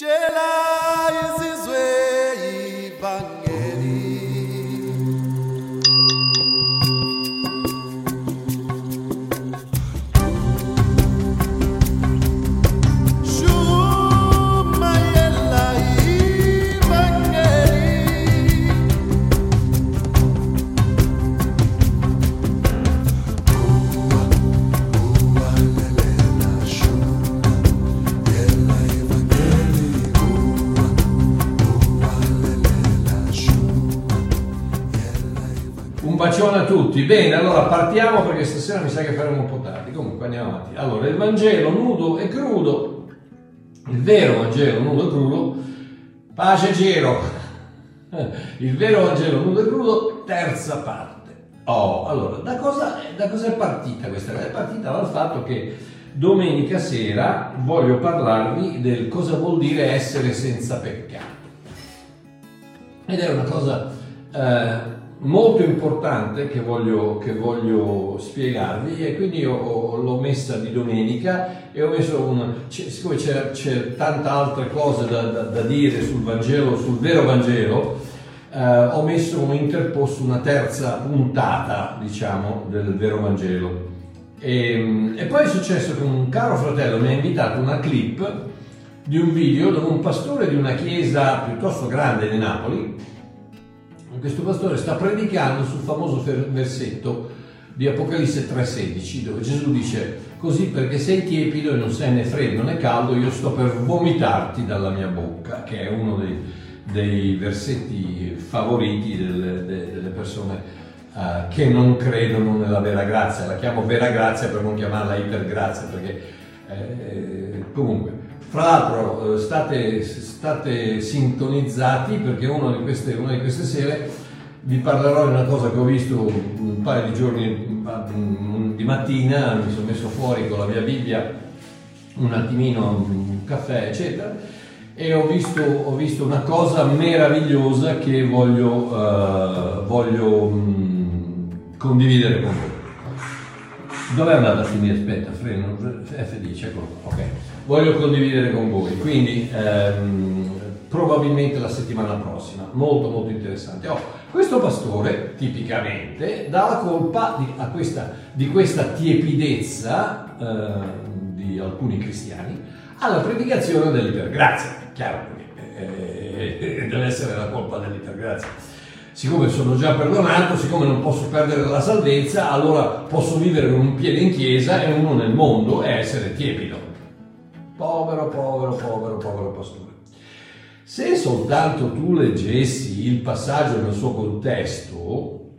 Jela. Tutti. Bene, allora partiamo perché stasera mi sa che faremo un po' tardi. Comunque andiamo avanti. Allora, il Vangelo nudo e crudo, il vero Vangelo nudo e crudo, pace giro. Il vero Vangelo nudo e crudo, terza parte. Oh, allora, da cosa, da cosa è partita questa? È partita dal fatto che domenica sera voglio parlarvi del cosa vuol dire essere senza peccato. Ed è una cosa eh, molto importante che voglio, che voglio spiegarvi e quindi io ho- l'ho messa di domenica e ho messo un... siccome c'è, c'è tanta altre cose da, da- da dire sul Vangelo, sul vero Vangelo, eh, ho messo un interposto, una terza puntata, diciamo, del vero Vangelo. E, e poi è successo che un caro fratello mi ha invitato una clip di un video dove un pastore di una chiesa piuttosto grande di Napoli, questo pastore sta predicando sul famoso versetto di Apocalisse 3:16 dove Gesù dice così perché sei tiepido e non sei né freddo né caldo io sto per vomitarti dalla mia bocca che è uno dei, dei versetti favoriti delle, de- delle persone eh, che non credono nella vera grazia. La chiamo vera grazia per non chiamarla ipergrazia perché eh, comunque fra l'altro eh, state, state sintonizzati perché una di, queste, una di queste sere vi parlerò di una cosa che ho visto un paio di giorni mm, di mattina, mi sono messo fuori con la mia Bibbia un attimino, un caffè eccetera e ho visto, ho visto una cosa meravigliosa che voglio, eh, voglio mm, condividere con voi. Dove è andata a finire? Aspetta, freno, F10, eccolo ok. Voglio condividere con voi, quindi ehm, probabilmente la settimana prossima, molto molto interessante. Oh, questo pastore, tipicamente, dà la colpa di, questa, di questa tiepidezza eh, di alcuni cristiani alla predicazione dell'ipergrazia. Chiaro, perché eh, deve essere la colpa dell'ipergrazia siccome sono già perdonato, siccome non posso perdere la salvezza, allora posso vivere con un piede in chiesa e uno nel mondo e essere tiepido. Povero, povero, povero, povero pastore. Se soltanto tu leggessi il passaggio nel suo contesto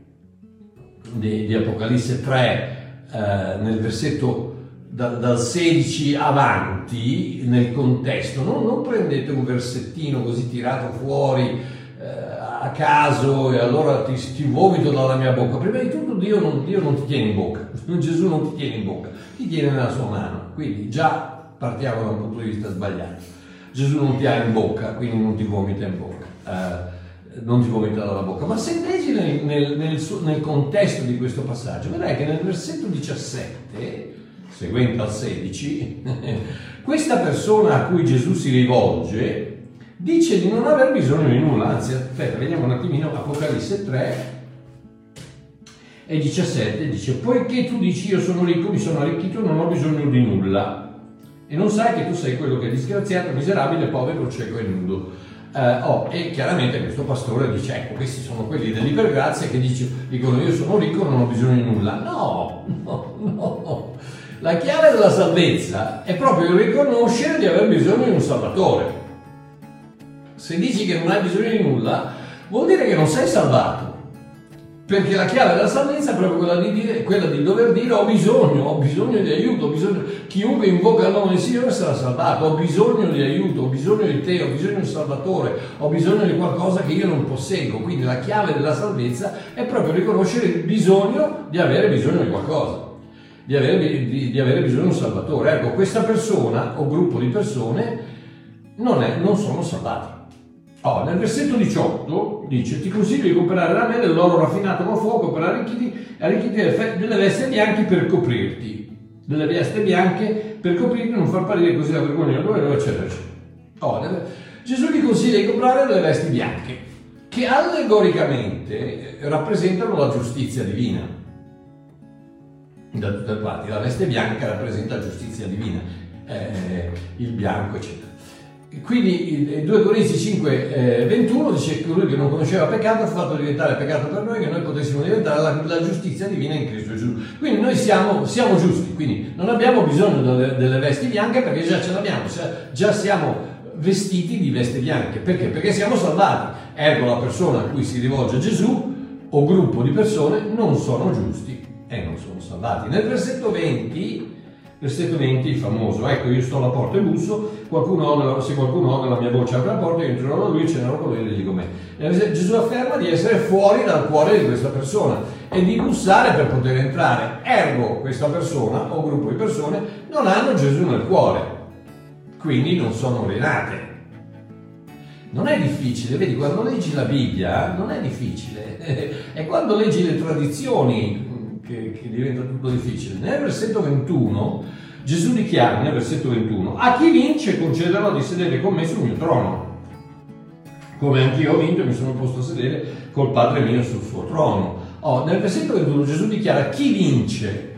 di, di Apocalisse 3, eh, nel versetto da- dal 16 avanti, nel contesto, non, non prendete un versettino così tirato fuori eh, a caso e allora ti, ti vomito dalla mia bocca. Prima di tutto Dio non, Dio non ti tiene in bocca, Gesù non ti tiene in bocca, ti tiene nella sua mano. Quindi già partiamo da un punto di vista sbagliato. Gesù non ti ha in bocca, quindi non ti vomita in bocca. eh, non ti vomita dalla bocca, ma se leggi nel, nel- nel nel contesto di questo passaggio, vedrai che nel versetto 17, seguente al 16, questa persona a cui Gesù si rivolge dice di non aver bisogno di nulla, anzi, aspetta, vediamo un attimino Apocalisse 3 e 17, dice, poiché tu dici io sono ricco, mi sono arricchito, non ho bisogno di nulla, e non sai che tu sei quello che è disgraziato, miserabile, povero, cieco e nudo. Eh, oh, e chiaramente questo pastore dice, ecco, questi sono quelli dell'ipergrazia che dice- dicono io sono ricco, non ho bisogno di nulla. No, no, no. La chiave della salvezza è proprio il riconoscere di aver bisogno di un salvatore. Se dici che non hai bisogno di nulla, vuol dire che non sei salvato. Perché la chiave della salvezza è proprio quella di, dire, quella di dover dire ho bisogno, ho bisogno di aiuto, ho bisogno, chiunque invoca il nome del Signore sarà salvato, ho bisogno di aiuto, ho bisogno di te, ho bisogno di un salvatore, ho bisogno di qualcosa che io non posseggo. Quindi la chiave della salvezza è proprio riconoscere il bisogno di avere bisogno di qualcosa, di avere, di- di avere bisogno di un salvatore. Ecco, questa persona o gruppo di persone non, è- non sono salvati. Oh, nel versetto 18 dice: Ti consiglio di comprare da me dell'oro raffinato col fuoco per arricchirti, arricchirti delle vesti bianche per coprirti, delle vesti bianche per coprirti, non far apparire così la vergogna, dove, dove, eccetera, eccetera. Oh, Gesù gli consiglia di comprare delle vesti bianche, che allegoricamente eh, rappresentano la giustizia divina. Da tutte le parti, la veste bianca rappresenta la giustizia divina, eh, il bianco, eccetera. Quindi il 2 Corinzi 5, eh, 21 dice che colui che non conosceva peccato ha fatto diventare peccato per noi che noi potessimo diventare la, la giustizia divina in Cristo Gesù. Quindi noi siamo, siamo giusti, quindi non abbiamo bisogno delle, delle vesti bianche perché già ce l'abbiamo, già siamo vestiti di vesti bianche. Perché? Perché siamo salvati. Ergo la persona a cui si rivolge Gesù o gruppo di persone non sono giusti e non sono salvati. Nel versetto 20 Versetto 20, famoso, ecco io sto alla porta e busso, qualcuno ode- se qualcuno ode la mia voce apre la porta, io entrerò da lui, cenerò con lui e gli dico me. Versetto- Gesù afferma di essere fuori dal cuore di questa persona e di bussare per poter entrare. Ergo questa persona o gruppo di persone non hanno Gesù nel cuore, quindi non sono rinate. Non è difficile, vedi, quando leggi la Bibbia non è difficile, è quando leggi le tradizioni che, che diventa tutto difficile. Nel versetto 21 Gesù dichiara, nel versetto 21, a chi vince concederò di sedere con me sul mio trono, come anch'io ho vinto e mi sono posto a sedere col Padre mio sul suo trono. Oh, nel versetto 21 Gesù dichiara chi vince.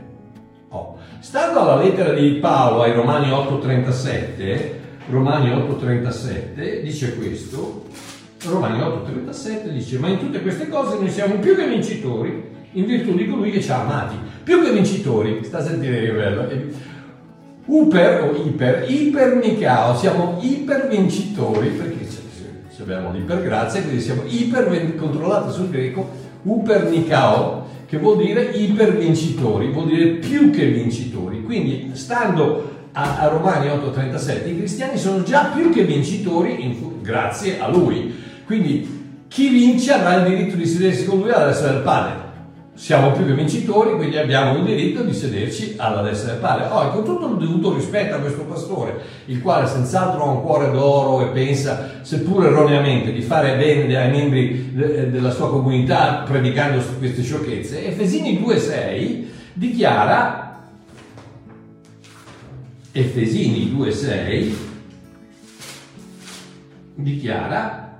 Oh, stando alla lettera di Paolo ai Romani 8:37, Romani 8:37 dice questo, Romani 8:37 dice, ma in tutte queste cose noi siamo più che vincitori in virtù di colui che ci ha amati. Più che vincitori, sta a sentire che bello. Uper o iper, iper Nicao, siamo iper vincitori perché abbiamo l'ipergrazia, quindi siamo iper controllati sul greco, uper Nicao, che vuol dire iper vincitori, vuol dire più che vincitori. Quindi stando a, a Romani 8:37 i cristiani sono già più che vincitori in grazie a lui. Quindi chi vince avrà il diritto di sedersi con lui alla destra del Padre. Siamo più che vincitori, quindi abbiamo il diritto di sederci alla destra del Padre. Oh, con tutto il dovuto rispetto a questo pastore, il quale senz'altro ha un cuore d'oro e pensa, seppur erroneamente, di fare bene ai membri de- della sua comunità predicando su queste sciocchezze, Efesini 2,6 dichiara, Efesini 2,6 dichiara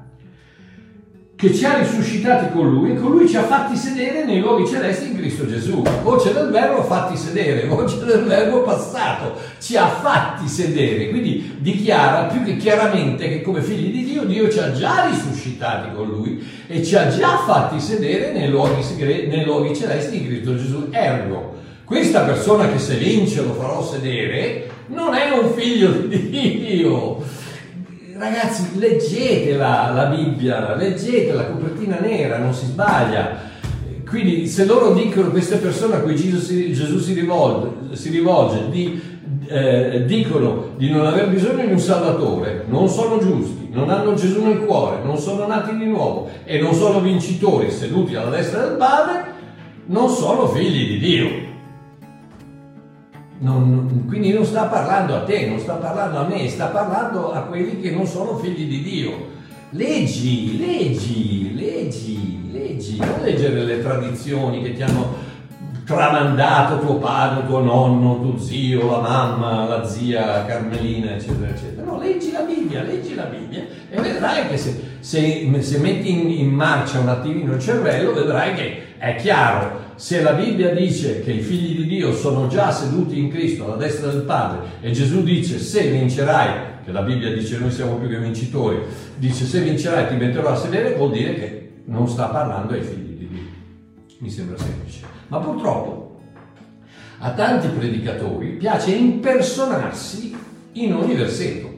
che ci ha risuscitati con lui e con lui ci ha fatti sedere nei luoghi celesti in Cristo Gesù. Voce del verbo fatti sedere, voce del verbo passato, ci ha fatti sedere. Quindi dichiara più che chiaramente che come figli di Dio, Dio ci ha già risuscitati con lui e ci ha già fatti sedere nei luoghi, nei luoghi celesti in Cristo Gesù. Ergo, questa persona che se vince lo farò sedere non è un figlio di Dio. Ragazzi, leggetela la Bibbia, leggete la copertina nera, non si sbaglia. Quindi se loro dicono, queste persone a cui Gesù si, Gesù si rivolge, si rivolge di, eh, dicono di non aver bisogno di un Salvatore, non sono giusti, non hanno Gesù nel cuore, non sono nati di nuovo e non sono vincitori seduti alla destra del Padre, non sono figli di Dio. Non- quindi non sta parlando a te, non sta parlando a me, sta parlando a quelli che non sono figli di Dio. Leggi, leggi, leggi, leggi, non leggere le tradizioni che ti hanno tramandato tuo padre, tuo nonno, tuo zio, la mamma, la zia Carmelina, eccetera, eccetera. No, leggi la Bibbia, leggi la Bibbia e vedrai che se, se- se metti in, in marcia un attimino il cervello, vedrai che è chiaro. Se la Bibbia dice che i figli di Dio sono già seduti in Cristo alla destra del Padre e Gesù dice se vincerai, che la Bibbia dice noi siamo più che vincitori, dice se vincerai ti metterò a sedere, vuol dire che non sta parlando ai figli di Dio. Mi sembra semplice. Ma purtroppo a tanti predicatori piace impersonarsi in ogni versetto.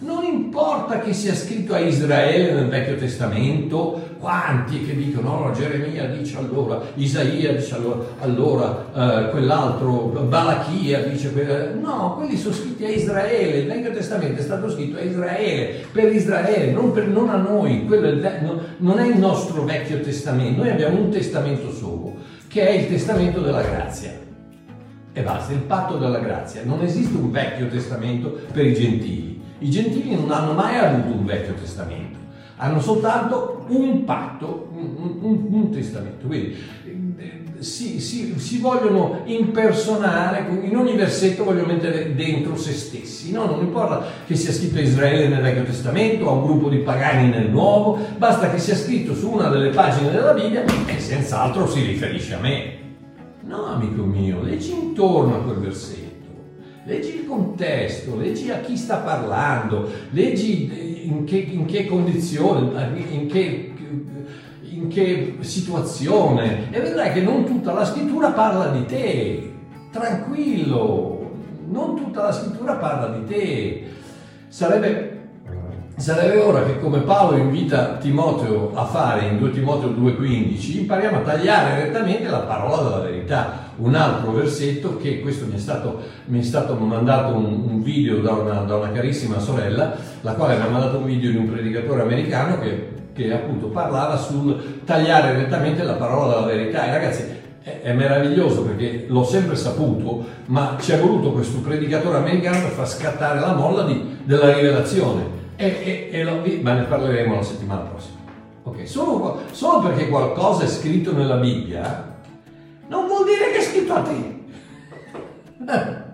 Non importa che sia scritto a Israele nel Vecchio Testamento, quanti che dicono, no, Geremia dice allora, Isaia dice allora, allora eh, quell'altro, Balachia dice, que- no, quelli sono scritti a Israele, il Vecchio Testamento è stato scritto a Israele, per Israele, non, per- non a noi, è no- non è il nostro Vecchio Testamento, noi abbiamo un testamento solo, che è il testamento della grazia. E basta, il patto della grazia. Non esiste un vecchio testamento per i gentili. I gentili non hanno mai avuto un vecchio testamento, hanno soltanto un patto, un, un- un testamento. Quindi, eh, si, si- si vogliono impersonare, in ogni versetto vogliono mettere dentro se stessi, no? non importa che sia scritto Israele nel Vecchio Testamento, a un gruppo di pagani nel Nuovo, basta che sia scritto su una delle pagine della Bibbia e senz'altro si riferisce a me. No, amico mio, leggi intorno a quel versetto, leggi il contesto, leggi a chi sta parlando, leggi in che, in che condizione, in che, in che situazione e vedrai che non tutta la scrittura parla di te. Tranquillo, non tutta la scrittura parla di te. Sarebbe Sarebbe ora che come Paolo invita Timoteo a fare in 2 Timoteo 2,15, impariamo a tagliare rettamente la parola della verità. Un altro versetto che questo mi è stato, mi è stato mandato un, un video da una, da una carissima sorella, la quale mi ha mandato un video di un predicatore americano che, che appunto parlava sul tagliare rettamente la parola della verità. E ragazzi, è, meraviglioso perché l'ho sempre saputo, ma ci è voluto questo predicatore americano per far scattare la molla di- della rivelazione. E, e- e lo- ma ne parleremo la settimana prossima. Ok, solo, solo perché qualcosa è scritto nella Bibbia, non vuol dire che è scritto a te.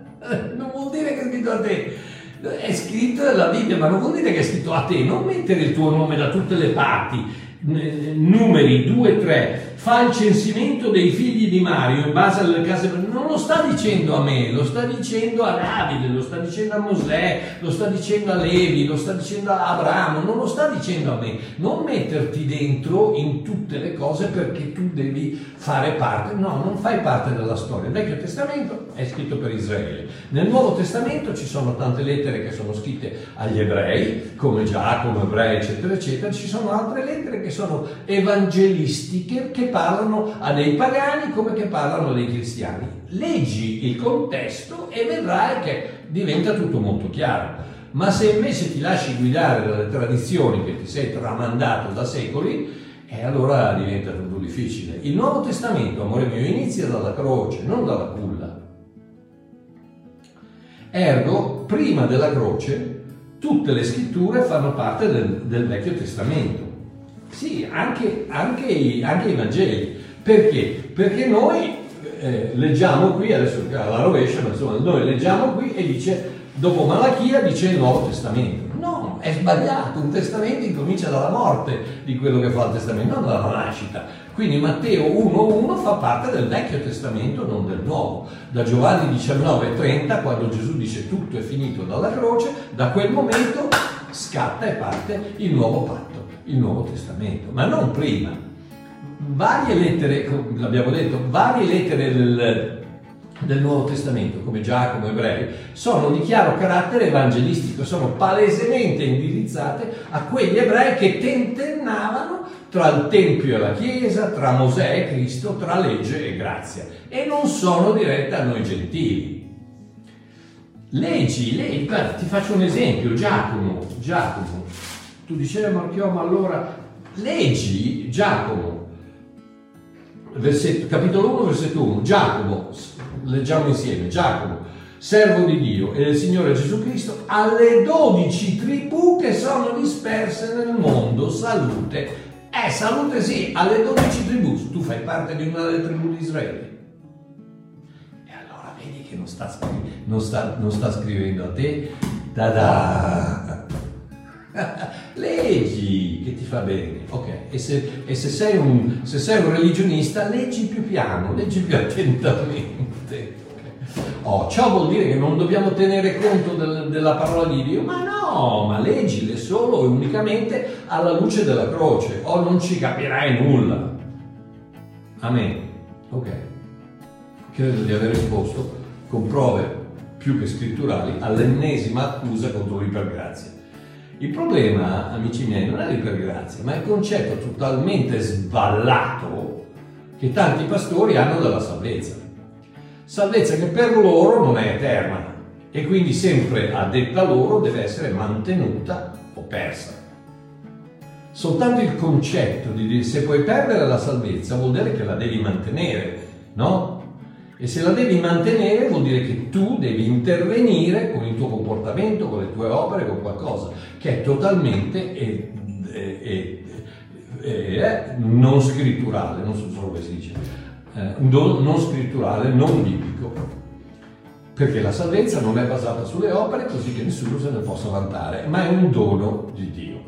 Non vuol dire che è scritto a te. È scritto nella Bibbia, ma non vuol dire che è scritto a te. Non mettere il tuo nome da tutte le parti. Numeri 2, 3, fa il censimento dei figli di Mario in base alle case. Non lo sta dicendo a me, lo sta dicendo a Davide, lo sta dicendo a Mosè, lo sta dicendo a Levi, lo sta dicendo a Abramo, non lo sta dicendo a me. Non metterti dentro in tutte le cose perché tu devi fare parte. No, non fai parte della storia. Il Vecchio Testamento è scritto per Israele. Nel Nuovo Testamento ci sono tante lettere che sono scritte agli ebrei, come Giacomo, ebrei, eccetera, eccetera. Ci sono altre lettere che sono evangelistiche, che parlano a dei pagani come che parlano a dei cristiani. Leggi il contesto e vedrai che diventa tutto molto chiaro. Ma se invece ti lasci guidare dalle tradizioni che ti sei tramandato da secoli, e allora diventa tutto difficile. Il Nuovo Testamento, amore mio, inizia dalla croce, non dalla culla. Ergo, prima della croce, tutte le scritture fanno parte del, del Vecchio Testamento. Sì, anche, anche i, anche i Vangeli. Perché? Perché noi eh, leggiamo qui, adesso alla rovescia, ma insomma, noi leggiamo qui e dice, dopo Malachia dice il Nuovo Testamento. No, è sbagliato, un testamento incomincia dalla morte di quello che fa il testamento, non dalla nascita. Quindi Matteo 1.1 fa parte del Vecchio Testamento, non del Nuovo. Da Giovanni 19.30, quando Gesù dice tutto è finito dalla croce, da quel momento scatta e parte il nuovo patto, il Nuovo Testamento, ma non prima. Varie lettere, l'abbiamo detto, varie lettere del, del Nuovo Testamento, come Giacomo, Ebrei, sono di chiaro carattere evangelistico, sono palesemente indirizzate a quegli ebrei che tentennavano tra il Tempio e la Chiesa, tra Mosè e Cristo, tra legge e grazia, e non sono dirette a noi gentili. Leggi, leggi, ti faccio un esempio, Giacomo, Giacomo, tu dicevi Marchiò, ma allora leggi Giacomo, versetto- capitolo 1, versetto 1, Giacomo, leggiamo insieme, Giacomo, servo di Dio e del Signore Gesù Cristo, alle dodici tribù che sono disperse nel mondo, salute. Eh, salute sì, alle dodici tribù, tu fai parte di una delle tribù di Israele. E allora vedi che non sta, non sta- non sta scrivendo a te, da leggi che ti fa bene, ok? E se, e se sei un, se sei un religionista, leggi più piano, leggi più attentamente. Oh, ciò vuol dire che non dobbiamo tenere conto del- della parola di Dio? Ma no, ma leggile solo e unicamente alla luce della croce, o non ci capirai nulla. Amen. Ok. Credo di aver risposto con prove più che scritturali all'ennesima accusa contro l'ipergrazia. Il problema, amici miei, non è l'ipergrazia, ma è il concetto totalmente sballato che tanti pastori hanno della salvezza. Salvezza che per loro non è eterna e quindi sempre a detta loro deve essere mantenuta o persa. Soltanto il concetto di dire se puoi perdere la salvezza vuol dire che la devi mantenere, no? E se la devi mantenere vuol dire che tu devi intervenire con il tuo comportamento, con le tue opere, con qualcosa che è totalmente e- e- e- non scritturale, non so come si dice, eh, un dono non scritturale, non biblico, perché la salvezza non è basata sulle opere così che nessuno se ne possa vantare, ma è un dono di Dio.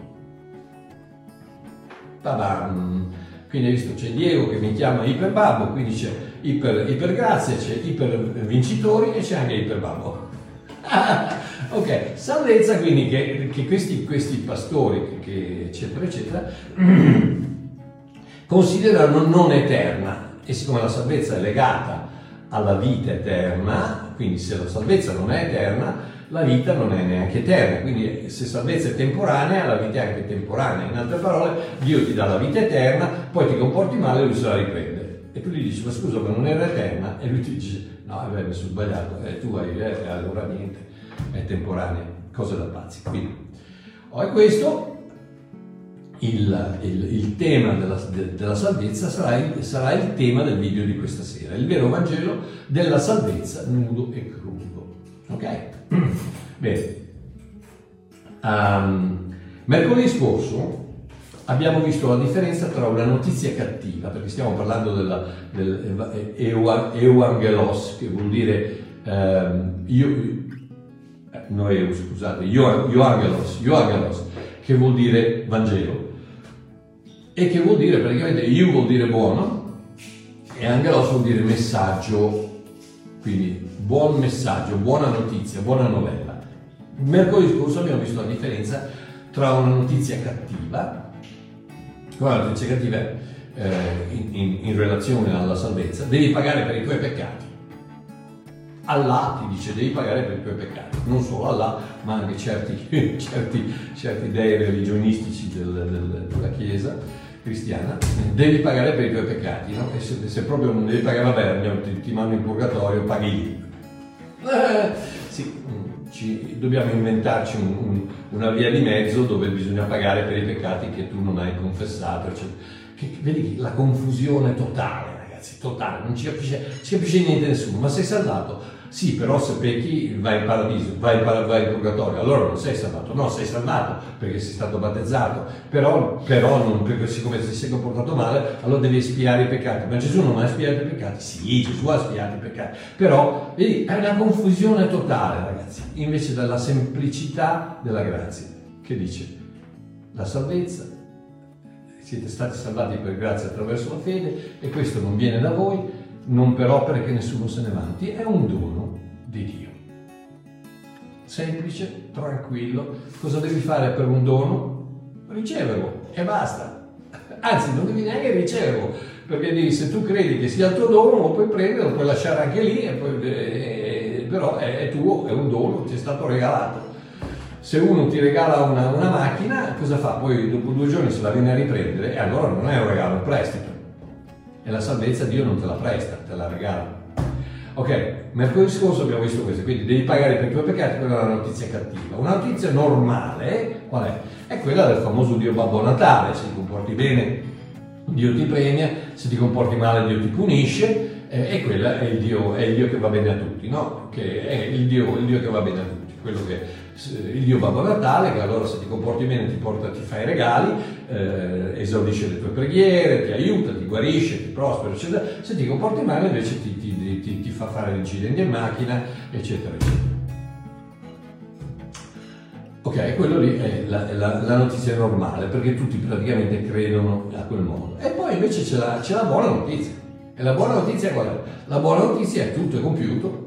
Ta-dam! Quindi hai visto c'è Diego che mi chiama Iperbabbo, quindi c'è Iper, Ipergrazia, c'è Iper Vincitori e c'è anche Iperbabbo. ok, salvezza quindi che, che questi, questi, pastori, che, eccetera, eccetera, considerano non eterna e siccome la salvezza è legata alla vita eterna, quindi se la salvezza non è eterna, la vita non è neanche eterna, quindi se salvezza è temporanea, la vita è anche temporanea. In altre parole, Dio ti dà la vita eterna, poi ti comporti male e lui se la riprende. E tu gli dici, ma scusa, ma non era eterna? E lui ti dice, no, vabbè, mi sono sbagliato, e tu hai, eh, allora niente, è temporanea, cose da pazzi. Quindi, oh, e questo il, il, il, tema della, de, della salvezza sarà il, sarà il, tema del video di questa sera, il vero Vangelo della salvezza nudo e crudo. Ok? Bene. Um, mercoledì scorso abbiamo visto la differenza tra una notizia cattiva, perché stiamo parlando della, del euangelos, che vuol dire um, io, eh, noi, scusate, ioangelos, ioangelos, che vuol dire Vangelo. E che vuol dire praticamente io vuol dire buono e angelos vuol dire messaggio, quindi buon messaggio, buona notizia, buona novella. Mercoledì scorso abbiamo visto la differenza tra una notizia cattiva, una notizia cattiva eh, in, in, in relazione alla salvezza, devi pagare per i tuoi peccati. Allah ti dice devi pagare per i tuoi peccati, non solo Allah, ma anche certi, certi, certi dei religionistici del, del, della Chiesa cristiana, devi pagare per i tuoi peccati, no? E se, se proprio non devi pagare, vabbè, ti, ti mando in purgatorio, paghi lì. Sì, mm, ci, dobbiamo inventarci un, un, una via di mezzo dove bisogna pagare per i peccati che tu non hai confessato. Cioè, che, vedi la confusione totale, ragazzi, totale, non ci capisce, ci capisce niente nessuno, ma sei salvato sì, però se pecchi vai in paradiso, vai in, vai in, purgatorio, allora non sei salvato. No, sei salvato perché sei stato battezzato, però, però non, perché siccome ti sei comportato male, allora devi espiare i peccati. Ma Gesù non ha espiato i peccati? Sì, Gesù ha espiato i peccati. Però, vedi, è una confusione totale, ragazzi, invece della semplicità della grazia, che dice la salvezza, siete stati salvati per grazia attraverso la fede e questo non viene da voi, non per opere che nessuno se ne vanti, è un dono di Dio. Semplice, tranquillo. Cosa devi fare per un dono? Riceverlo e basta. Anzi, non devi neanche riceverlo, perché devi, se tu credi che sia il tuo dono, lo puoi prendere, lo puoi lasciare anche lì, poi, eh, però è, è, tuo, è un dono, ti è stato regalato. Se uno ti regala una, una macchina, cosa fa? Poi dopo due giorni se la viene a riprendere e allora non è un regalo, è un prestito e la salvezza Dio non te la presta, te la regala. Ok, mercoledì scorso abbiamo visto questo, quindi devi pagare per i tuoi peccati, quella è una notizia cattiva. Una notizia normale, qual è? È quella del famoso Dio Babbo Natale, se ti comporti bene Dio ti premia, se ti comporti male Dio ti punisce, eh, e quello è il, Dio, è il Dio che va bene a tutti, no? Che è il Dio, il Dio che va bene a tutti, quello che il Dio Babbo Natale, che allora se ti comporti bene ti, porta, ti fa i regali, eh, esaudisce le tue preghiere, ti aiuta, ti guarisce, ti prospera, eccetera. Se ti comporti male invece ti, ti, ti, ti fa fare incidenti in macchina, eccetera, eccetera. Ok, quello lì è la, la, la, notizia normale, perché tutti praticamente credono a quel modo. E poi invece c'è la, c'è la buona notizia. E la buona notizia qual è? La buona notizia è tutto è compiuto,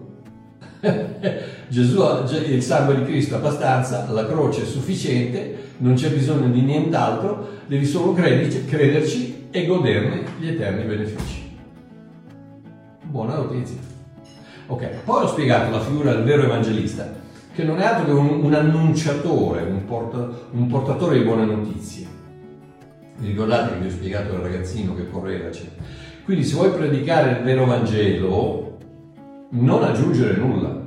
Gesù, il sangue di Cristo abbastanza, la croce è sufficiente, non c'è bisogno di nient'altro, devi solo crederci, crederci e goderne gli eterni benefici. Buona notizia. Ok, poi ho spiegato la figura del vero evangelista, che non è altro che un, un annunciatore, un, porta, un, portatore di buone notizie. Vi ricordate che vi ho spiegato il ragazzino che correva, eccetera. Quindi se vuoi predicare il vero Vangelo, non aggiungere nulla,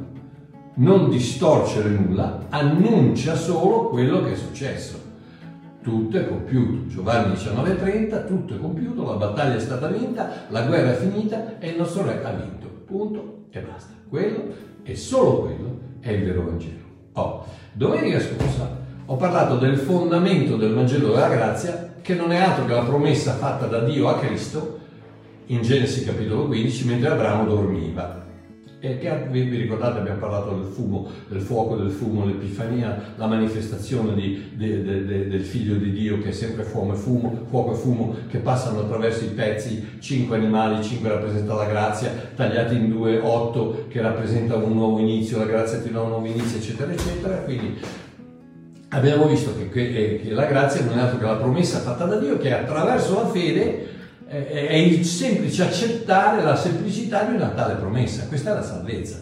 non distorcere nulla, annuncia solo quello che è successo. Tutto è compiuto. Giovanni 19:30, tutto è compiuto, la battaglia è stata vinta, la guerra è finita e il nostro re ha vinto. Punto e basta. Quello e solo quello è il vero Vangelo. Oh, domenica scorsa ho parlato del fondamento del Vangelo della grazia, che non è altro che la promessa fatta da Dio a Cristo in Genesi capitolo 15 mentre Abramo dormiva. Che vi vi ricordate abbiamo parlato del fumo, del fuoco, del fumo, l'Epifania, la manifestazione di- de- de- de- del figlio di Dio che è sempre fuoco e fumo, fuoco e fumo che passano attraverso i pezzi, cinque animali, cinque rappresenta la grazia, tagliati in due, otto che rappresentano un nuovo inizio, la grazia ti dà un nuovo inizio, eccetera, eccetera. Quindi abbiamo visto che, che- che la grazia non è altro che la promessa fatta da Dio che attraverso la fede eh, è il semplice accettare la semplicità di una tale promessa. Questa è la salvezza.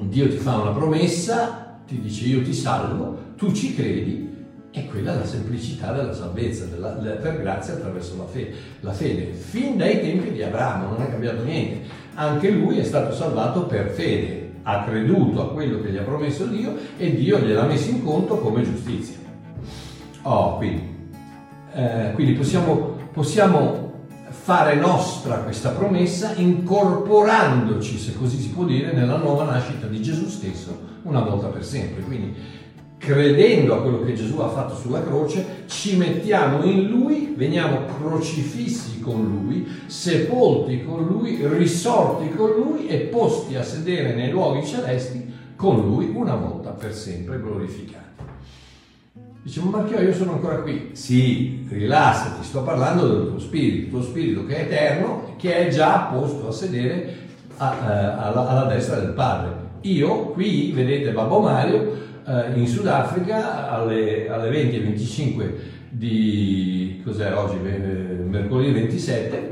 Dio ti fa una promessa, ti dice io ti salvo, tu ci credi e quella è la semplicità della salvezza, della- della- per grazia attraverso la fede. La fede, fin dai tempi di Abramo, non è cambiato niente. Anche lui è stato salvato per fede, ha creduto a quello che gli ha promesso Dio e Dio gliel'ha messo in conto come giustizia. Oh, quindi, eh, quindi possiamo, possiamo fare nostra questa promessa incorporandoci, se così si può dire, nella nuova nascita di Gesù stesso una volta per sempre. Quindi credendo a quello che Gesù ha fatto sulla croce, ci mettiamo in Lui, veniamo crocifissi con Lui, sepolti con Lui, risorti con Lui e posti a sedere nei luoghi celesti con Lui una volta per sempre glorificati. Dice, ma Marchio, io sono ancora qui. Sì, rilassati, sto parlando del tuo spirito, il tuo spirito che è eterno, che è già posto a sedere a- eh, alla, alla destra del Padre. Io qui, vedete Babbo Mario, eh, in Sudafrica alle, alle 20 e 25 di, cos'è oggi, Eh, mercoledì 27,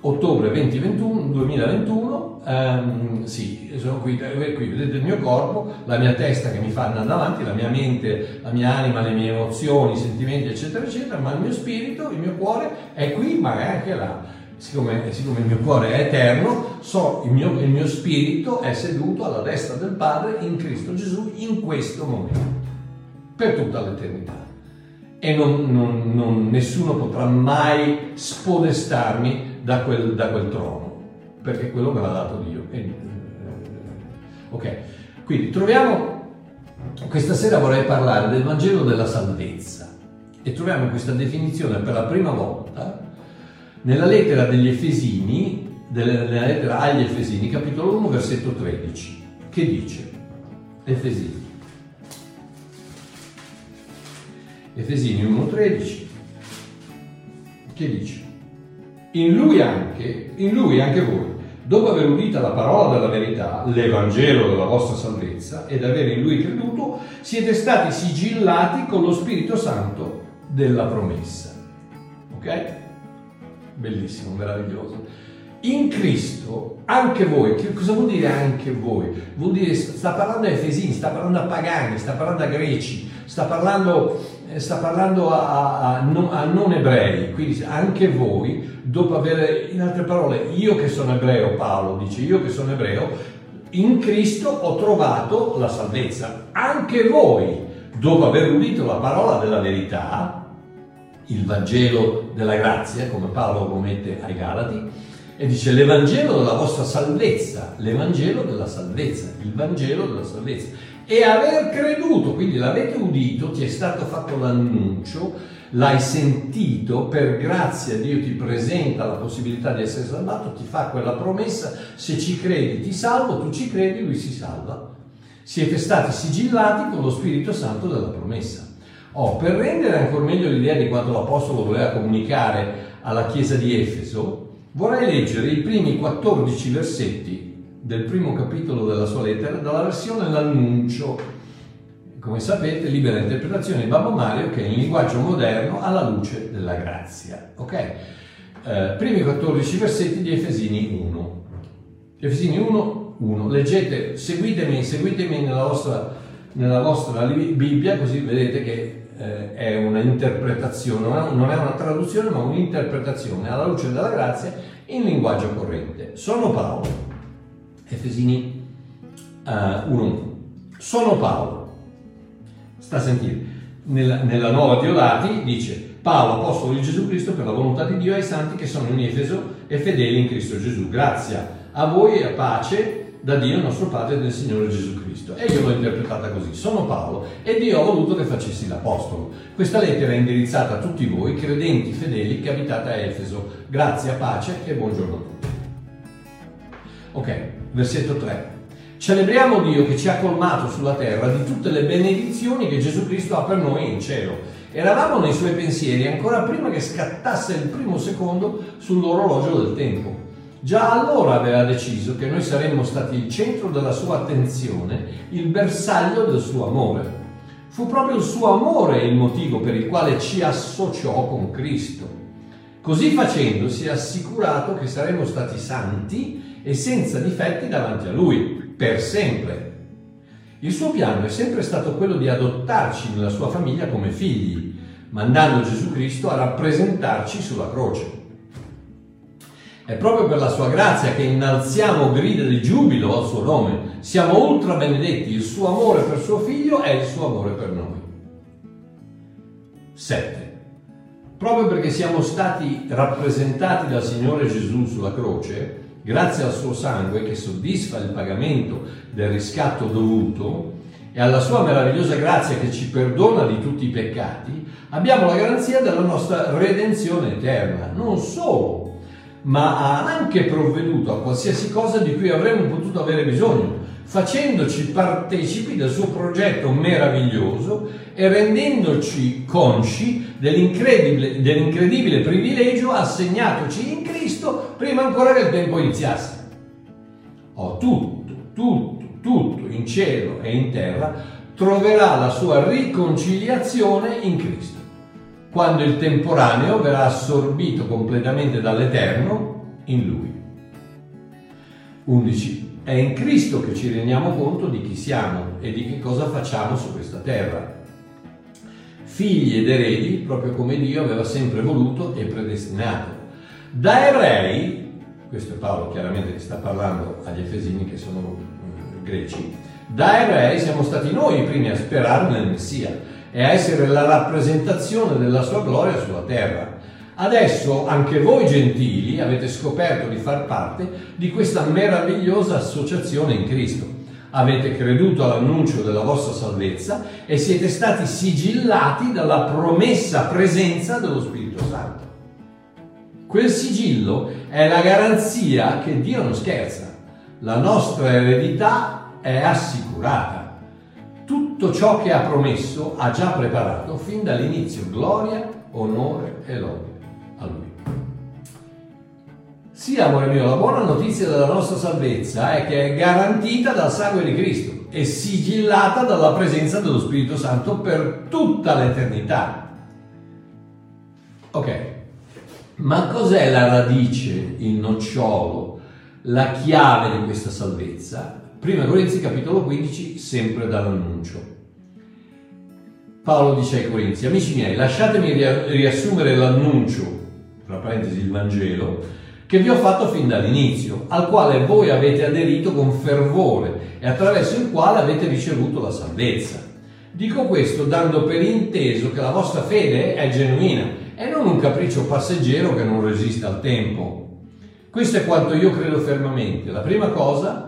ottobre 2021, 2021, ehm, sì, sono qui, eh, qui, vedete il mio corpo, la mia testa che mi fa andare avanti, la mia mente, la mia anima, le mie emozioni, i sentimenti, eccetera, eccetera, ma il mio spirito, il mio cuore è qui, ma è anche là. Siccome, siccome il mio cuore è eterno, so, il, mio, il mio spirito è seduto alla destra del Padre in Cristo Gesù in questo momento, per tutta l'eternità e non- non- non- nessuno potrà mai spodestarmi da quel, da quel trono, perché quello me l'ha dato Dio. E, eh, ok, quindi troviamo, questa sera vorrei parlare del Vangelo della salvezza e troviamo questa definizione per la prima volta nella lettera degli Efesini, nella lettera agli Efesini, capitolo 1, versetto 13, che dice, Efesini, Efesini 1,13 che dice in lui anche, in lui anche voi, dopo aver udita la parola della verità, l'Evangelo della vostra salvezza, ed aver in lui creduto, siete stati sigillati con lo Spirito Santo della promessa. Ok? Bellissimo, meraviglioso. In Cristo, anche voi, che cosa vuol dire anche voi? Vuol dire, sta parlando a Efesini, sta parlando a pagani, sta parlando a greci, sta parlando, sta parlando a, a- non, a non ebrei, quindi anche voi, dopo aver, in altre parole, io che sono ebreo, Paolo dice, io che sono ebreo, in Cristo ho trovato la salvezza. Anche voi, dopo aver udito la parola della verità, il Vangelo della grazia, come Paolo lo mette ai Galati, e dice l'Evangelo della vostra salvezza, l'Evangelo della salvezza, il Vangelo della salvezza. E aver creduto, quindi l'avete udito, ti è stato fatto l'annuncio, l'hai sentito, per grazia Dio ti presenta la possibilità di essere salvato, ti fa quella promessa, se ci credi ti salvo, tu ci credi, lui si salva. Siete stati sigillati con lo Spirito Santo della promessa. Oh, per rendere ancora meglio l'idea di quanto l'Apostolo voleva comunicare alla Chiesa di Efeso, vorrei leggere i primi 14 versetti del primo capitolo della sua lettera dalla versione L'annuncio. Come sapete, libera interpretazione di Babbo Mario che è in linguaggio moderno alla luce della grazia. Ok? Eh, primi 14 versetti di Efesini 1. Efesini 1, 1. Leggete, seguitemi, seguitemi nella vostra, nella vostra Bibbia, così vedete che eh, è una interpretazione, non è- non è una traduzione, ma un'interpretazione alla luce della grazia in linguaggio corrente. Sono Paolo, Efesini eh, 1. Sono Paolo, sta a sentire, nella, nella nuova Diodati dice Paolo, apostolo di Gesù Cristo, per la volontà di Dio ai santi che sono in Efeso e fedeli in Cristo Gesù. Grazia a voi e a pace da Dio nostro Padre e del Signore Gesù Cristo. E io l'ho interpretata così. Sono Paolo e Dio ha voluto che facessi l'Apostolo. Questa lettera è indirizzata a tutti voi, credenti fedeli che abitate a Efeso. Grazie, pace e buongiorno a tutti. Ok, versetto 3. Celebriamo Dio che ci ha colmato sulla terra di tutte le benedizioni che Gesù Cristo ha per noi in cielo. Eravamo nei suoi pensieri ancora prima che scattasse il primo secondo sull'orologio del tempo. Già allora aveva deciso che noi saremmo stati il centro della sua attenzione, il bersaglio del suo amore. Fu proprio il suo amore il motivo per il quale ci associò con Cristo. Così facendo si è assicurato che saremmo stati santi e senza difetti davanti a Lui per sempre. Il suo piano è sempre stato quello di adottarci nella sua famiglia come figli, mandando Gesù Cristo a rappresentarci sulla croce. È proprio per la sua grazia che innalziamo grida di giubilo al suo nome. Siamo ultra benedetti, il suo amore per suo figlio è il suo amore per noi. 7. Proprio perché siamo stati rappresentati dal Signore Gesù sulla croce, grazie al suo sangue che soddisfa il pagamento del riscatto dovuto e alla sua meravigliosa grazia che ci perdona di tutti i peccati, abbiamo la garanzia della nostra redenzione eterna. Non solo, ma ha anche provveduto a qualsiasi cosa di cui avremmo potuto avere bisogno, facendoci partecipi del suo progetto meraviglioso e rendendoci consci dell'incredibile, dell'incredibile privilegio assegnatoci in Cristo prima ancora che il tempo iniziasse. Ho tutto, tutto, tutto in cielo e in terra troverà la sua riconciliazione in Cristo, quando il temporaneo verrà assorbito completamente dall'Eterno in Lui. 11. È in Cristo che ci rendiamo conto di chi siamo e di che cosa facciamo su questa terra. Figli ed eredi, proprio come Dio aveva sempre voluto e predestinato. Da ebrei, questo è Paolo chiaramente che sta parlando agli Efesini che sono eh, greci, da ebrei siamo stati noi i primi a sperare nel Messia e a essere la rappresentazione della sua gloria sulla terra. Adesso anche voi gentili avete scoperto di far parte di questa meravigliosa associazione in Cristo. Avete creduto all'annuncio della vostra salvezza e siete stati sigillati dalla promessa presenza dello Spirito Santo. Quel sigillo è la garanzia che Dio non scherza. La nostra eredità è assicurata. Tutto ciò che ha promesso ha già preparato fin dall'inizio gloria, onore e lode a Lui. Sì, amore mio, la buona notizia della nostra salvezza è che è garantita dal sangue di Cristo e sigillata dalla presenza dello Spirito Santo per tutta l'eternità. Ok, ma cos'è la radice, il nocciolo, la chiave di questa salvezza? Prima Corinzi capitolo 15, sempre dall'annuncio. Paolo dice ai Corinzi, amici miei, lasciatemi riassumere l'annuncio, tra parentesi il Vangelo, che vi ho fatto fin dall'inizio, al quale voi avete aderito con fervore e attraverso il quale avete ricevuto la salvezza. Dico questo dando per inteso che la vostra fede è genuina e non un capriccio passeggero che non resiste al tempo. Questo è quanto io credo fermamente. La prima cosa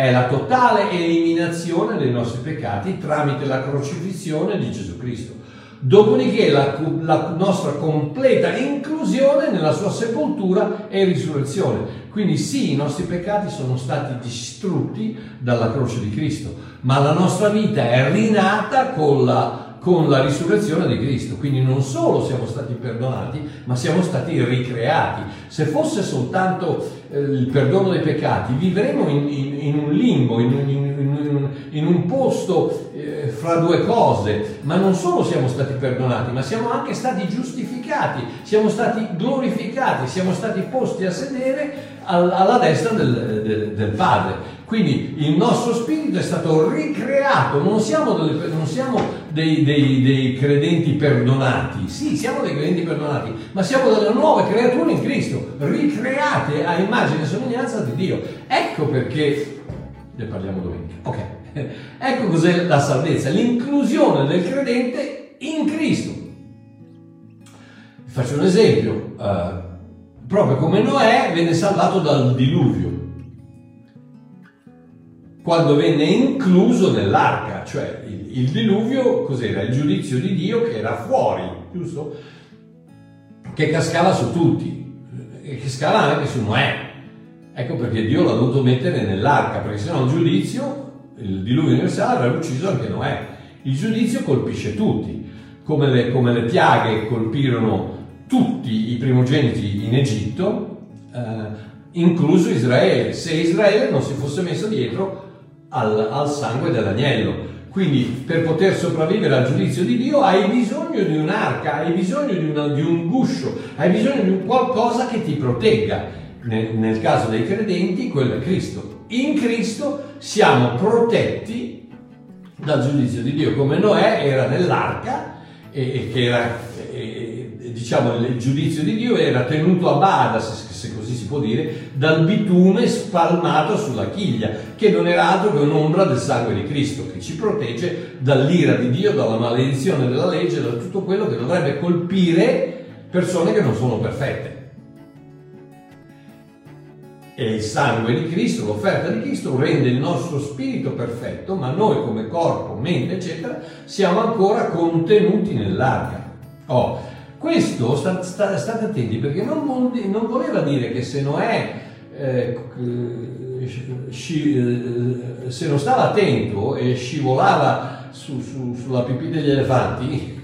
è la totale eliminazione dei nostri peccati tramite la crocifissione di Gesù Cristo. Dopodiché la, la, nostra completa inclusione nella sua sepoltura e risurrezione. Quindi sì, i nostri peccati sono stati distrutti dalla croce di Cristo, ma la nostra vita è rinata con la, con la risurrezione di Cristo. Quindi non solo siamo stati perdonati, ma siamo stati ricreati. Se fosse soltanto eh, il perdono dei peccati, vivremo in, in, in un limbo, in, in un posto eh, fra due cose, ma non solo siamo stati perdonati, ma siamo anche stati giustificati, siamo stati glorificati, siamo stati posti a sedere al, alla destra del, del, del, Padre. Quindi il nostro spirito è stato ricreato, non siamo, delle, non siamo dei, dei, dei credenti perdonati, sì, siamo dei credenti perdonati, ma siamo delle nuove creature in Cristo, ricreate a immagine e somiglianza di Dio. Ecco perché ne parliamo domenica. Ok. Ecco cos'è la salvezza, l'inclusione del credente in Cristo. Faccio un esempio, uh, proprio come Noè venne salvato dal diluvio. Quando venne incluso nell'arca, cioè il, il diluvio cos'era? Il giudizio di Dio che era fuori, giusto? Che cascava su tutti, e che scava anche su Noè. Ecco perché Dio l'ha dovuto mettere nell'arca, perché sennò il giudizio, il diluvio universale avrebbe ucciso anche Noè. Il giudizio colpisce tutti, come le, come le piaghe colpirono tutti i primogeniti in Egitto, eh, incluso Israele, se Israele non si fosse messo dietro al, al sangue dell'agnello. Quindi per poter sopravvivere al giudizio di Dio hai bisogno di un'arca, hai bisogno di, una, di un guscio, hai bisogno di qualcosa che ti protegga. Nel, nel, caso dei credenti, quello è Cristo. In Cristo siamo protetti dal giudizio di Dio, come Noè era nell'arca e, e che era, e, diciamo, il giudizio di Dio era tenuto a bada, se, se così si può dire, dal bitume spalmato sulla chiglia, che non era altro che un'ombra del sangue di Cristo, che ci protegge dall'ira di Dio, dalla maledizione della legge, da tutto quello che dovrebbe colpire persone che non sono perfette. E il sangue di Cristo, l'offerta di Cristo, rende il nostro spirito perfetto, ma noi come corpo, mente, eccetera, siamo ancora contenuti nell'arca. Oh, questo, sta, sta, state attenti, perché non, non, voleva dire che se Noè, eh, sci, eh, se non stava attento e scivolava su, su, sulla pipì degli elefanti,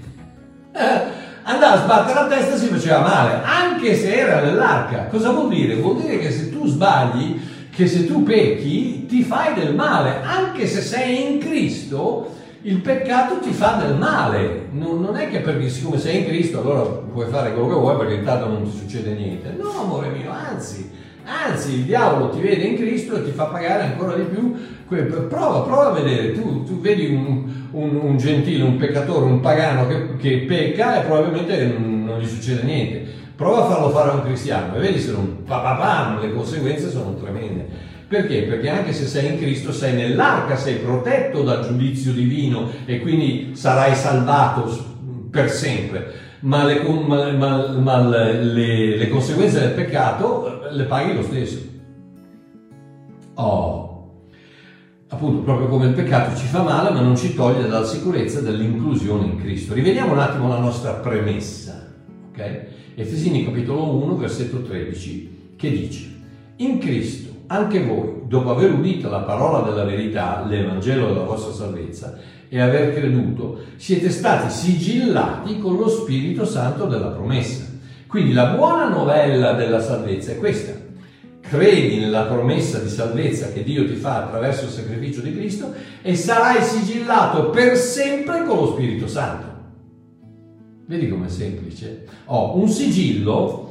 eh, andava a sbattere la testa e si faceva male, anche se era nell'arca. Cosa vuol dire? Vuol dire che se tu sbagli, che se tu pecchi, ti fai del male, anche se sei in Cristo, il peccato ti fa del male. Non, non, è che perché siccome sei in Cristo allora puoi fare quello che vuoi perché intanto non ti succede niente. No, amore mio, anzi, anzi il diavolo ti vede in Cristo e ti fa pagare ancora di più. Prova, prova a vedere, tu, tu vedi un, un, un, gentile, un peccatore, un pagano che, che pecca e probabilmente non, non, gli succede niente. Prova a farlo fare a un cristiano e vedi se non pa, pa, pa, le conseguenze sono tremende. Perché? Perché anche se sei in Cristo sei nell'arca, sei protetto dal giudizio divino e quindi sarai salvato per sempre. Ma le, ma, ma, ma le, le conseguenze del peccato le paghi lo stesso. Oh, appunto, proprio come il peccato ci fa male, ma non ci toglie dalla sicurezza dell'inclusione in Cristo. Rivediamo un attimo la nostra premessa, ok? Efesini capitolo 1, versetto 13, che dice: In Cristo anche voi, dopo aver udito la parola della verità, l'Evangelo della vostra salvezza, e aver creduto, siete stati sigillati con lo Spirito Santo della promessa. Quindi la buona novella della salvezza è questa. Credi nella promessa di salvezza che Dio ti fa attraverso il sacrificio di Cristo e sarai sigillato per sempre con lo Spirito Santo. Vedi com'è semplice? Oh, un sigillo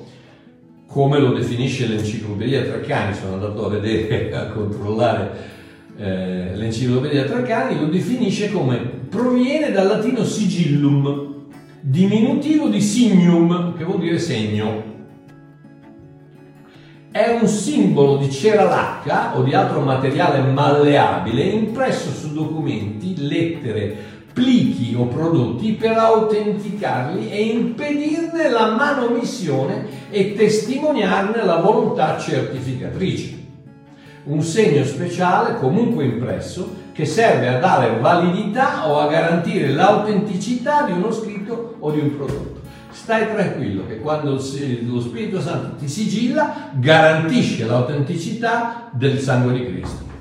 come lo definisce l'enciclopedia Treccani, sono andato a vedere, a controllare eh, l'enciclopedia Treccani, lo definisce come proviene dal latino sigillum, diminutivo di signum, che vuol dire segno. È un simbolo di cera lacca o di altro materiale malleabile impresso su documenti, lettere, plichi o prodotti per autenticarli e impedirne la manomissione e testimoniarne la volontà certificatrice. Un segno speciale, comunque impresso, che serve a dare validità o a garantire l'autenticità di uno scritto o di un prodotto. Stai tranquillo che quando lo Spirito Santo ti sigilla, garantisce l'autenticità del sangue di Cristo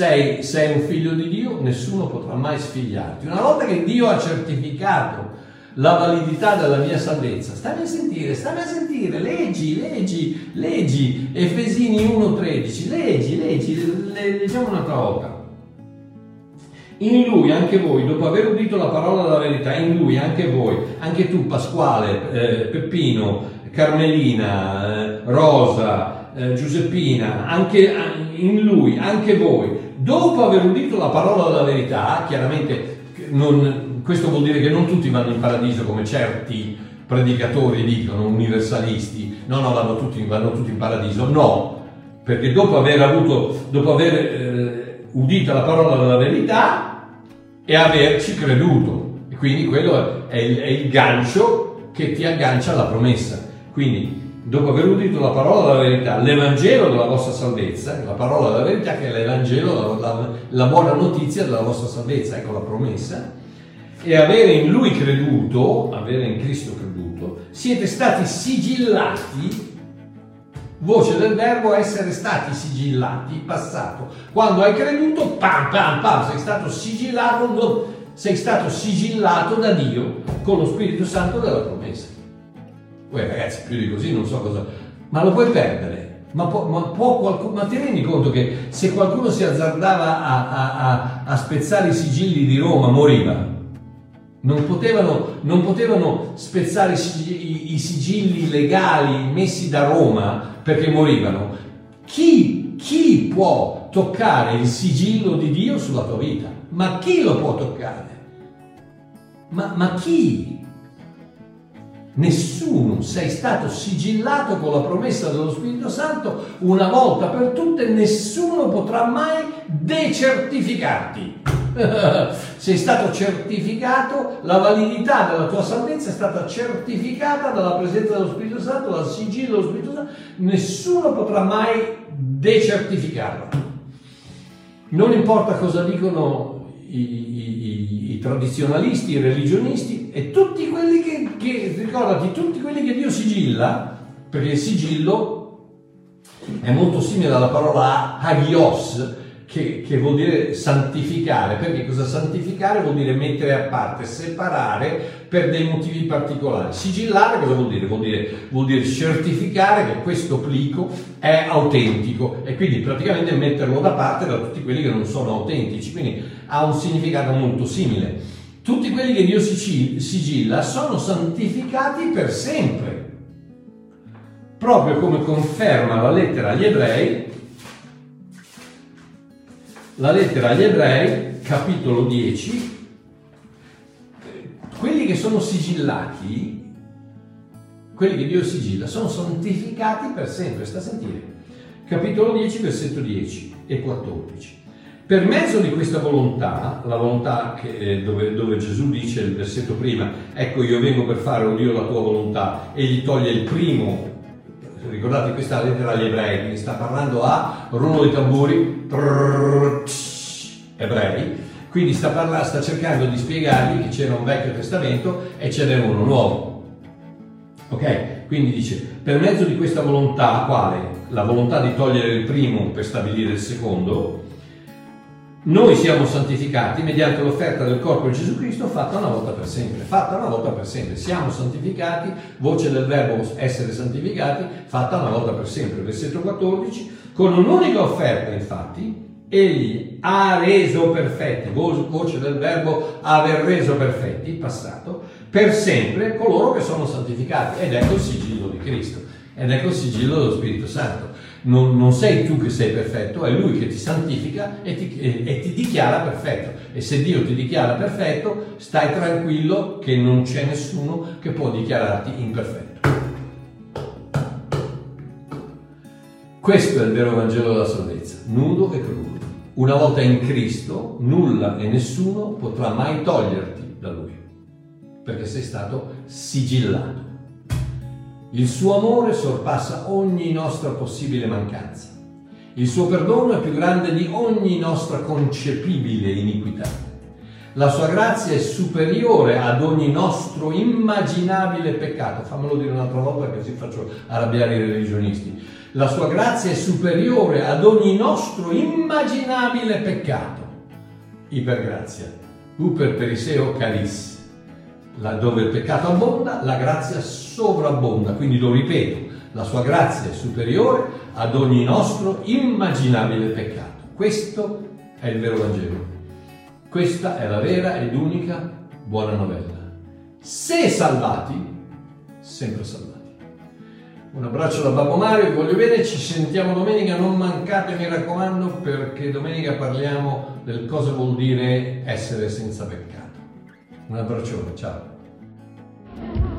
sei, sei un figlio di Dio, nessuno potrà mai sfigliarti. Una volta che Dio ha certificato la validità della mia salvezza, stammi a sentire, stammi a sentire, leggi, leggi, leggi, Efesini 1.13, leggi, leggi, leggiamo un'altra volta. In lui anche voi, dopo aver udito la parola della verità, in lui anche voi, anche tu Pasquale, eh, Peppino, Carmelina, eh, Rosa, eh, Giuseppina, anche in lui, anche voi, dopo aver udito la parola della verità, chiaramente non, questo vuol dire che non tutti vanno in paradiso come certi predicatori dicono, universalisti, no, no, vanno tutti, vanno tutti in paradiso, no, perché dopo aver avuto, dopo aver eh, udito la parola della verità e averci creduto, e quindi quello è il, è il gancio che ti aggancia alla promessa. Quindi dopo aver udito la parola della verità, l'Evangelo della vostra salvezza, la parola della verità che è l'Evangelo, la, la, la buona notizia della vostra salvezza, ecco la promessa, e avere in Lui creduto, avere in Cristo creduto, siete stati sigillati voce del verbo essere stati sigillati, passato. Quando hai creduto, pam, pam, pam, sei stato sigillato, sei stato sigillato da Dio con lo Spirito Santo della promessa. Poi ragazzi, più di così non so cosa... Ma lo puoi perdere. Ma, può, ma, può qualcuno, ma ti rendi conto che se qualcuno si azzardava a, a, a, a spezzare i sigilli di Roma, moriva? Non potevano, non potevano spezzare i, i, sigilli legali messi da Roma perché morivano. Chi, chi può toccare il sigillo di Dio sulla tua vita? Ma chi lo può toccare? Ma, ma chi? Nessuno, sei stato sigillato con la promessa dello Spirito Santo una volta per tutte, nessuno potrà mai decertificarti. sei stato certificato, la validità della tua salvezza è stata certificata dalla presenza dello Spirito Santo, dal sigillo dello Spirito Santo, nessuno potrà mai decertificarla. Non importa cosa dicono i, i, i, i tradizionalisti, i religionisti e tutti quelli che, che, ricordati, tutti quelli che Dio sigilla, perché il sigillo è molto simile alla parola hagios, che, che, vuol dire santificare, perché cosa santificare vuol dire mettere a parte, separare per dei motivi particolari. Sigillare cosa vuol dire? Vuol dire, vuol dire certificare che questo plico è autentico e quindi praticamente metterlo da parte da tutti quelli che non sono autentici, quindi ha un significato molto simile. Tutti quelli che Dio sigilla sono santificati per sempre, proprio come conferma la lettera agli ebrei la lettera agli ebrei, capitolo 10, quelli che sono sigillati, quelli che Dio sigilla, sono santificati per sempre, sta a sentire. Capitolo 10, versetto 10 e 14. Per mezzo di questa volontà, la volontà che, eh, dove, dove, Gesù dice il versetto prima, ecco io vengo per fare, o Dio, la tua volontà, e gli toglie il primo ricordate questa lettera agli ebrei, quindi sta parlando a rullo di tamburi, trrr, tsh, ebrei, quindi sta, parlando, sta cercando di spiegargli che c'era un vecchio testamento e ce n'è uno nuovo. Ok? Quindi dice, per mezzo di questa volontà, quale? La volontà di togliere il primo per stabilire il secondo, noi siamo santificati mediante l'offerta del corpo di Gesù Cristo fatta una volta per sempre, fatta una volta per sempre. Siamo santificati, voce del verbo essere santificati, fatta una volta per sempre. Versetto 14, con un'unica offerta infatti, egli ha reso perfetti, voce del verbo aver reso perfetti, passato, per sempre coloro che sono santificati. Ed ecco il sigillo di Cristo, ed ecco il sigillo dello Spirito Santo non, non, sei tu che sei perfetto, è Lui che ti santifica e ti, e, e ti, dichiara perfetto. E se Dio ti dichiara perfetto, stai tranquillo che non c'è nessuno che può dichiararti imperfetto. Questo è il vero Vangelo della salvezza, nudo e crudo. Una volta in Cristo, nulla e nessuno potrà mai toglierti da Lui, perché sei stato sigillato. Il suo amore sorpassa ogni nostra possibile mancanza. Il suo perdono è più grande di ogni nostra concepibile iniquità. La sua grazia è superiore ad ogni nostro immaginabile peccato. Fammelo dire un'altra volta così faccio arrabbiare i religionisti. La sua grazia è superiore ad ogni nostro immaginabile peccato. Ipergrazia. Uper periseo caris dove il peccato abbonda, la grazia sovrabbonda. Quindi lo ripeto, la sua grazia è superiore ad ogni nostro immaginabile peccato. Questo è il vero Vangelo. Questa è la vera ed unica buona novella. Se salvati, sempre salvati. Un abbraccio da Babbo Mario, voglio bene, ci sentiamo domenica, non mancate mi raccomando perché domenica parliamo del cosa vuol dire essere senza peccato. Un abbraccione, ciao!